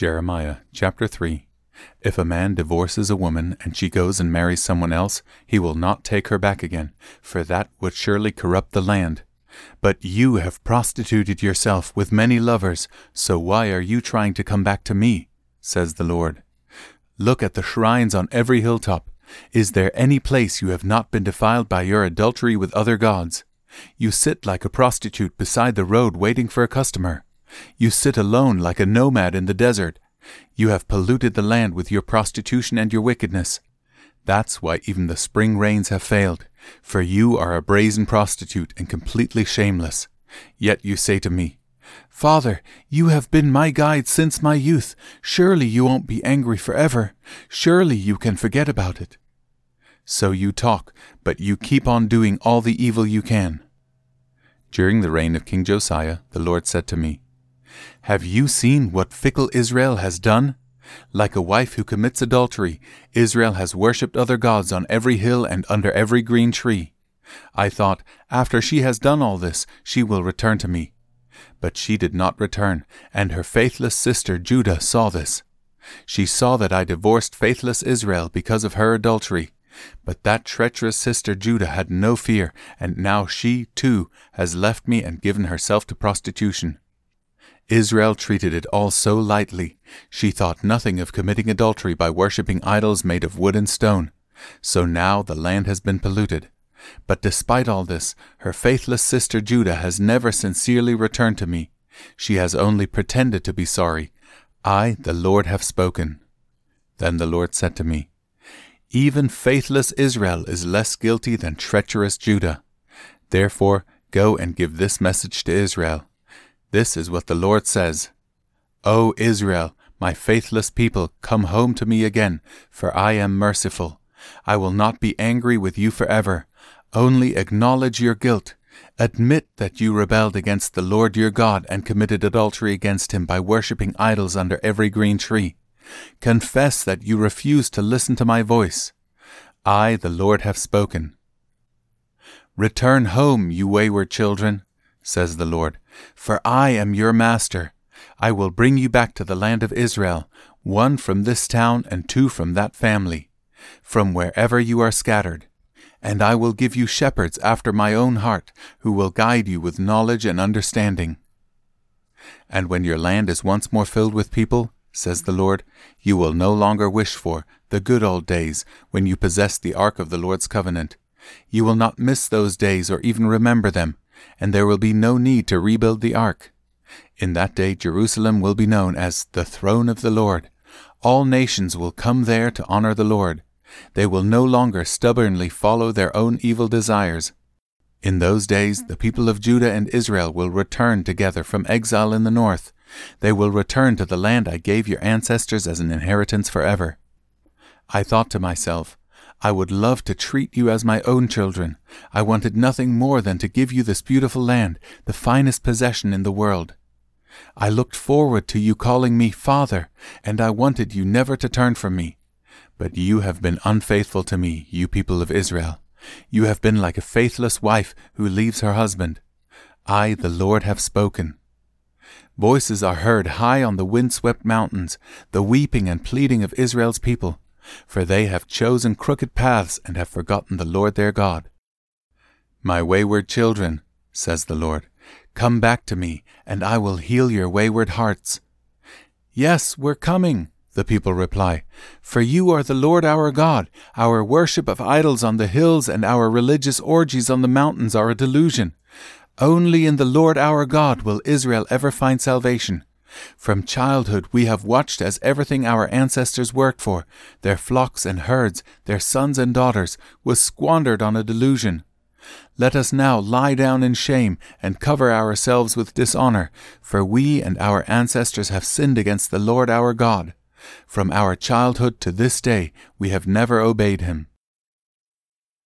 Jeremiah chapter 3 If a man divorces a woman and she goes and marries someone else, he will not take her back again, for that would surely corrupt the land. But you have prostituted yourself with many lovers, so why are you trying to come back to me? says the Lord. Look at the shrines on every hilltop. Is there any place you have not been defiled by your adultery with other gods? You sit like a prostitute beside the road waiting for a customer. You sit alone like a nomad in the desert. You have polluted the land with your prostitution and your wickedness. That's why even the spring rains have failed, for you are a brazen prostitute and completely shameless. Yet you say to me, Father, you have been my guide since my youth. Surely you won't be angry forever. Surely you can forget about it. So you talk, but you keep on doing all the evil you can. During the reign of King Josiah, the Lord said to me, Have you seen what fickle Israel has done? Like a wife who commits adultery, Israel has worshipped other gods on every hill and under every green tree. I thought, after she has done all this, she will return to me. But she did not return, and her faithless sister Judah saw this. She saw that I divorced faithless Israel because of her adultery. But that treacherous sister Judah had no fear, and now she, too, has left me and given herself to prostitution. Israel treated it all so lightly. She thought nothing of committing adultery by worshipping idols made of wood and stone. So now the land has been polluted. But despite all this, her faithless sister Judah has never sincerely returned to me. She has only pretended to be sorry. I, the Lord, have spoken. Then the Lord said to me, Even faithless Israel is less guilty than treacherous Judah. Therefore, go and give this message to Israel. This is what the Lord says O Israel, my faithless people, come home to me again, for I am merciful. I will not be angry with you forever. Only acknowledge your guilt. Admit that you rebelled against the Lord your God and committed adultery against him by worshipping idols under every green tree. Confess that you refused to listen to my voice. I, the Lord, have spoken. Return home, you wayward children says the Lord, for I am your master. I will bring you back to the land of Israel, one from this town and two from that family, from wherever you are scattered. And I will give you shepherds after my own heart, who will guide you with knowledge and understanding. And when your land is once more filled with people, says the Lord, you will no longer wish for the good old days when you possessed the ark of the Lord's covenant. You will not miss those days or even remember them, and there will be no need to rebuild the ark. In that day Jerusalem will be known as the throne of the Lord. All nations will come there to honor the Lord. They will no longer stubbornly follow their own evil desires. In those days the people of Judah and Israel will return together from exile in the north. They will return to the land I gave your ancestors as an inheritance forever. I thought to myself, I would love to treat you as my own children. I wanted nothing more than to give you this beautiful land, the finest possession in the world. I looked forward to you calling me Father, and I wanted you never to turn from me. But you have been unfaithful to me, you people of Israel. You have been like a faithless wife who leaves her husband. I, the Lord, have spoken. Voices are heard high on the wind-swept mountains, the weeping and pleading of Israel's people for they have chosen crooked paths and have forgotten the Lord their God. My wayward children, says the Lord, come back to me, and I will heal your wayward hearts. Yes, we're coming, the people reply, for you are the Lord our God. Our worship of idols on the hills and our religious orgies on the mountains are a delusion. Only in the Lord our God will Israel ever find salvation. From childhood we have watched as everything our ancestors worked for, their flocks and herds, their sons and daughters, was squandered on a delusion. Let us now lie down in shame and cover ourselves with dishonor, for we and our ancestors have sinned against the Lord our God. From our childhood to this day we have never obeyed him.